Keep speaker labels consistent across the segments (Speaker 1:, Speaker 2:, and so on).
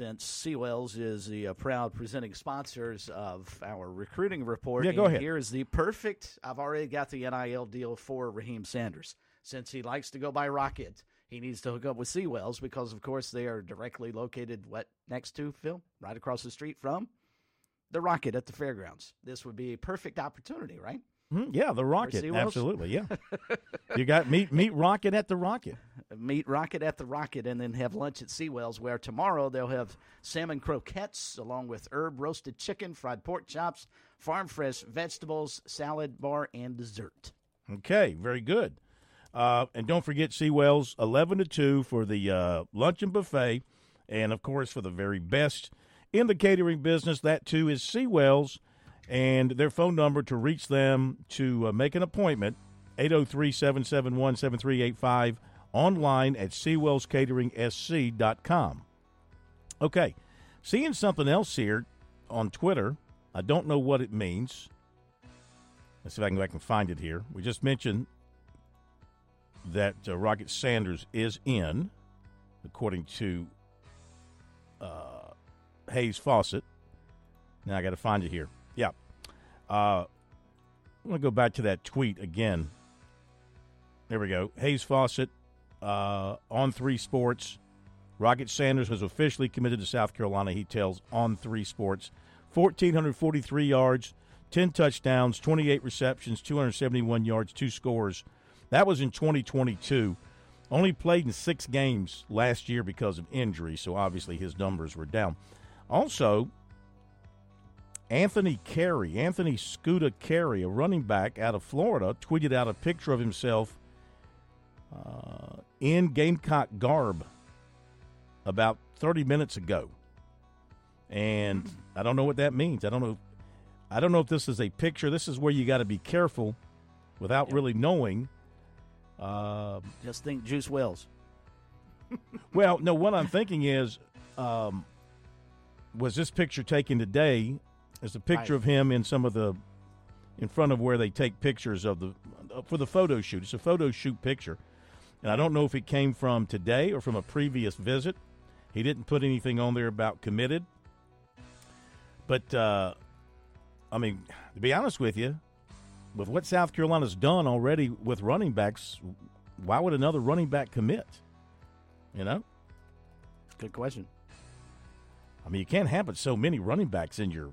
Speaker 1: Since Seawells is the uh, proud presenting sponsors of our recruiting report,
Speaker 2: Yeah, go ahead.
Speaker 1: Here is the perfect. I've already got the NIL deal for Raheem Sanders. Since he likes to go by Rocket, he needs to hook up with Seawells because, of course, they are directly located what next to Phil, right across the street from the Rocket at the fairgrounds. This would be a perfect opportunity, right?
Speaker 2: Mhm, Yeah, the Rocket. Absolutely. Yeah. you got meet meet Rocket at the Rocket.
Speaker 1: meet Rocket at the Rocket and then have lunch at Seawells, where tomorrow they'll have salmon croquettes along with herb roasted chicken, fried pork chops, farm fresh vegetables, salad bar, and dessert.
Speaker 2: Okay, very good. Uh, and don't forget Seawells, 11 to 2 for the uh, luncheon buffet. And, of course, for the very best in the catering business, that too is Seawells. And their phone number to reach them to uh, make an appointment, 803 771 7385, online at seawellscateringsc.com. Okay, seeing something else here on Twitter. I don't know what it means. Let's see if I can go back and find it here. We just mentioned that uh, Rocket Sanders is in, according to uh, Hayes Fawcett. Now I got to find it here. Uh, I want to go back to that tweet again. There we go. Hayes Fawcett uh, on three sports. Rocket Sanders has officially committed to South Carolina, he tells on three sports. 1,443 yards, 10 touchdowns, 28 receptions, 271 yards, two scores. That was in 2022. Only played in six games last year because of injury, so obviously his numbers were down. Also, Anthony Carey, Anthony Scuda Carey, a running back out of Florida, tweeted out a picture of himself uh, in Gamecock garb about 30 minutes ago. And I don't know what that means. I don't know. I don't know if this is a picture. This is where you got to be careful without really knowing. Uh,
Speaker 1: Just think Juice Wells.
Speaker 2: well, no, what I'm thinking is, um, was this picture taken today? Is a picture of him in some of the, in front of where they take pictures of the, for the photo shoot. It's a photo shoot picture. And I don't know if it came from today or from a previous visit. He didn't put anything on there about committed. But, uh, I mean, to be honest with you, with what South Carolina's done already with running backs, why would another running back commit? You know?
Speaker 1: Good question.
Speaker 2: I mean, you can't have but so many running backs in your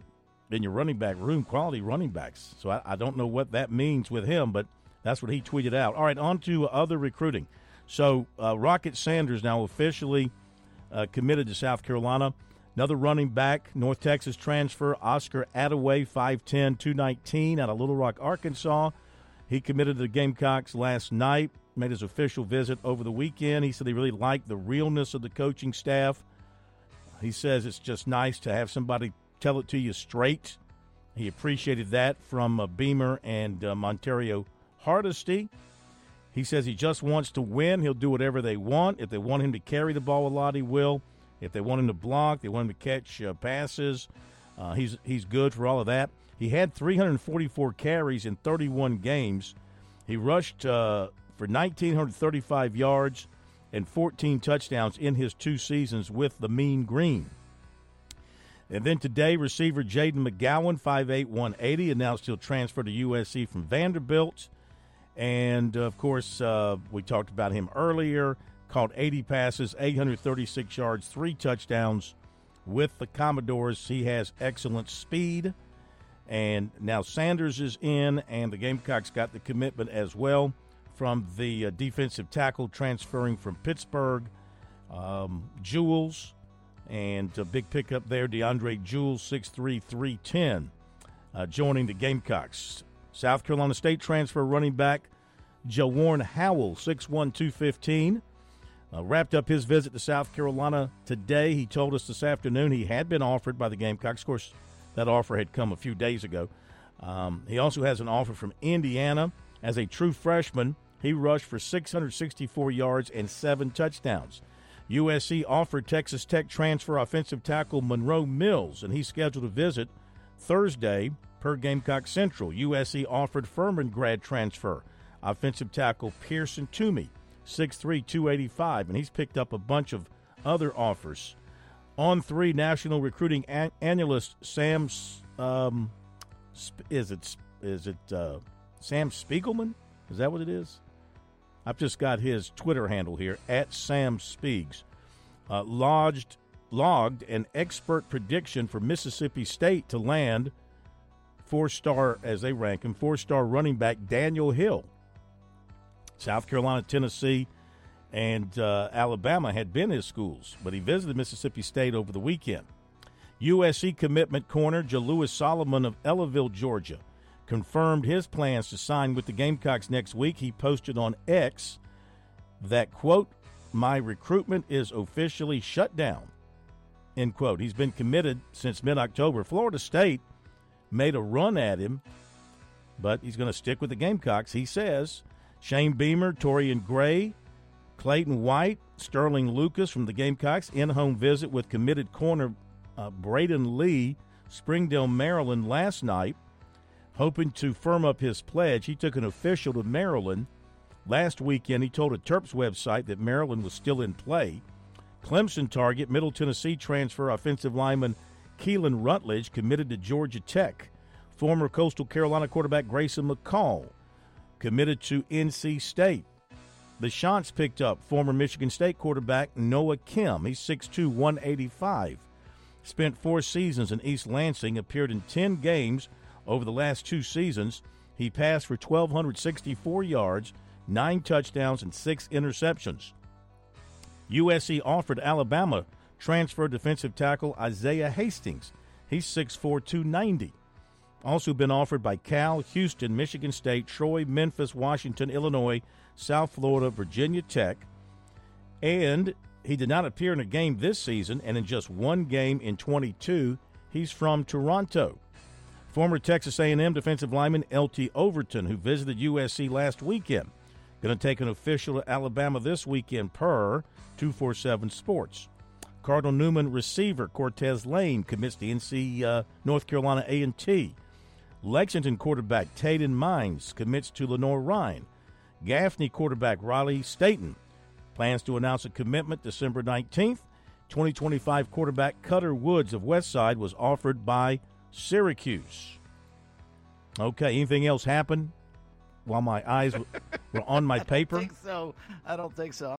Speaker 2: in your running back room, quality running backs. So I, I don't know what that means with him, but that's what he tweeted out. All right, on to other recruiting. So uh, Rocket Sanders now officially uh, committed to South Carolina. Another running back, North Texas transfer, Oscar Adaway, 5'10", 219, out of Little Rock, Arkansas. He committed to the Gamecocks last night, made his official visit over the weekend. He said he really liked the realness of the coaching staff. He says it's just nice to have somebody tell it to you straight. He appreciated that from uh, Beamer and uh, Montario Hardesty. He says he just wants to win. He'll do whatever they want. If they want him to carry the ball a lot, he will. If they want him to block, they want him to catch uh, passes. Uh, he's he's good for all of that. He had 344 carries in 31 games. He rushed uh, for 1,935 yards and 14 touchdowns in his two seasons with the Mean Green. And then today, receiver Jayden McGowan, 5'8", 180, announced he'll transfer to USC from Vanderbilt. And, of course, uh, we talked about him earlier. Caught 80 passes, 836 yards, three touchdowns with the Commodores. He has excellent speed. And now Sanders is in, and the Gamecocks got the commitment as well from the uh, defensive tackle transferring from Pittsburgh, um, Jules, and a big pickup there, DeAndre Jules, 6'3", 310, uh, joining the Gamecocks. South Carolina State transfer running back Jawarn Howell, 6'1", 215, uh, wrapped up his visit to South Carolina today. He told us this afternoon he had been offered by the Gamecocks. Of course, that offer had come a few days ago. Um, he also has an offer from Indiana. As a true freshman, he rushed for 664 yards and seven touchdowns. USC offered Texas Tech transfer offensive tackle Monroe Mills, and he's scheduled to visit Thursday per Gamecock Central. USC offered Furman grad transfer offensive tackle Pearson Toomey, 6'3", 285, and he's picked up a bunch of other offers. On three, national recruiting an- annualist Sam, um, is it is it uh, Sam Spiegelman? Is that what it is? I've just got his Twitter handle here at Sam Spiegs. Uh, lodged logged an expert prediction for Mississippi State to land four star as they rank him four star running back Daniel Hill. South Carolina, Tennessee, and uh, Alabama had been his schools, but he visited Mississippi State over the weekend. USC commitment corner Jalewis Solomon of Ellaville, Georgia, confirmed his plans to sign with the Gamecocks next week. He posted on X that, quote, my recruitment is officially shut down, end quote. He's been committed since mid October. Florida State made a run at him, but he's going to stick with the Gamecocks. He says Shane Beamer, Torrian Gray, Clayton White, Sterling Lucas from the Gamecocks in home visit with committed corner uh, Braden Lee, Springdale, Maryland last night, hoping to firm up his pledge. He took an official to Maryland last weekend. He told a Terps website that Maryland was still in play. Clemson target, Middle Tennessee transfer offensive lineman Keylan Rutledge committed to Georgia Tech. Former Coastal Carolina quarterback Grayson McCall committed to NC State. The Chants picked up former Michigan State quarterback Noah Kim. He's 6'2, 185. Spent four seasons in East Lansing, appeared in 10 games over the last two seasons. He passed for 1,264 yards, nine touchdowns, and six interceptions. USC offered Alabama transfer defensive tackle Isaiah Hastings. He's 6'4, 290. Also been offered by Cal, Houston, Michigan State, Troy, Memphis, Washington, Illinois, South Florida, Virginia Tech. And he did not appear in a game this season, and in just one game in 22, he's from Toronto. Former Texas A&M defensive lineman LT Overton, who visited USC last weekend, going to take an official to Alabama this weekend per 247 Sports. Cardinal Newman receiver Cortez Lane commits to NC uh, North Carolina A&T. Lexington quarterback Taden Mines commits to Lenoir-Rhyne. Gaffney quarterback Riley Staten plans to announce a commitment December 19th. 2025 quarterback Cutter Woods of Westside was offered by Syracuse. Okay, anything else happen while my eyes were on my paper?
Speaker 1: I don't think so. I don't think so.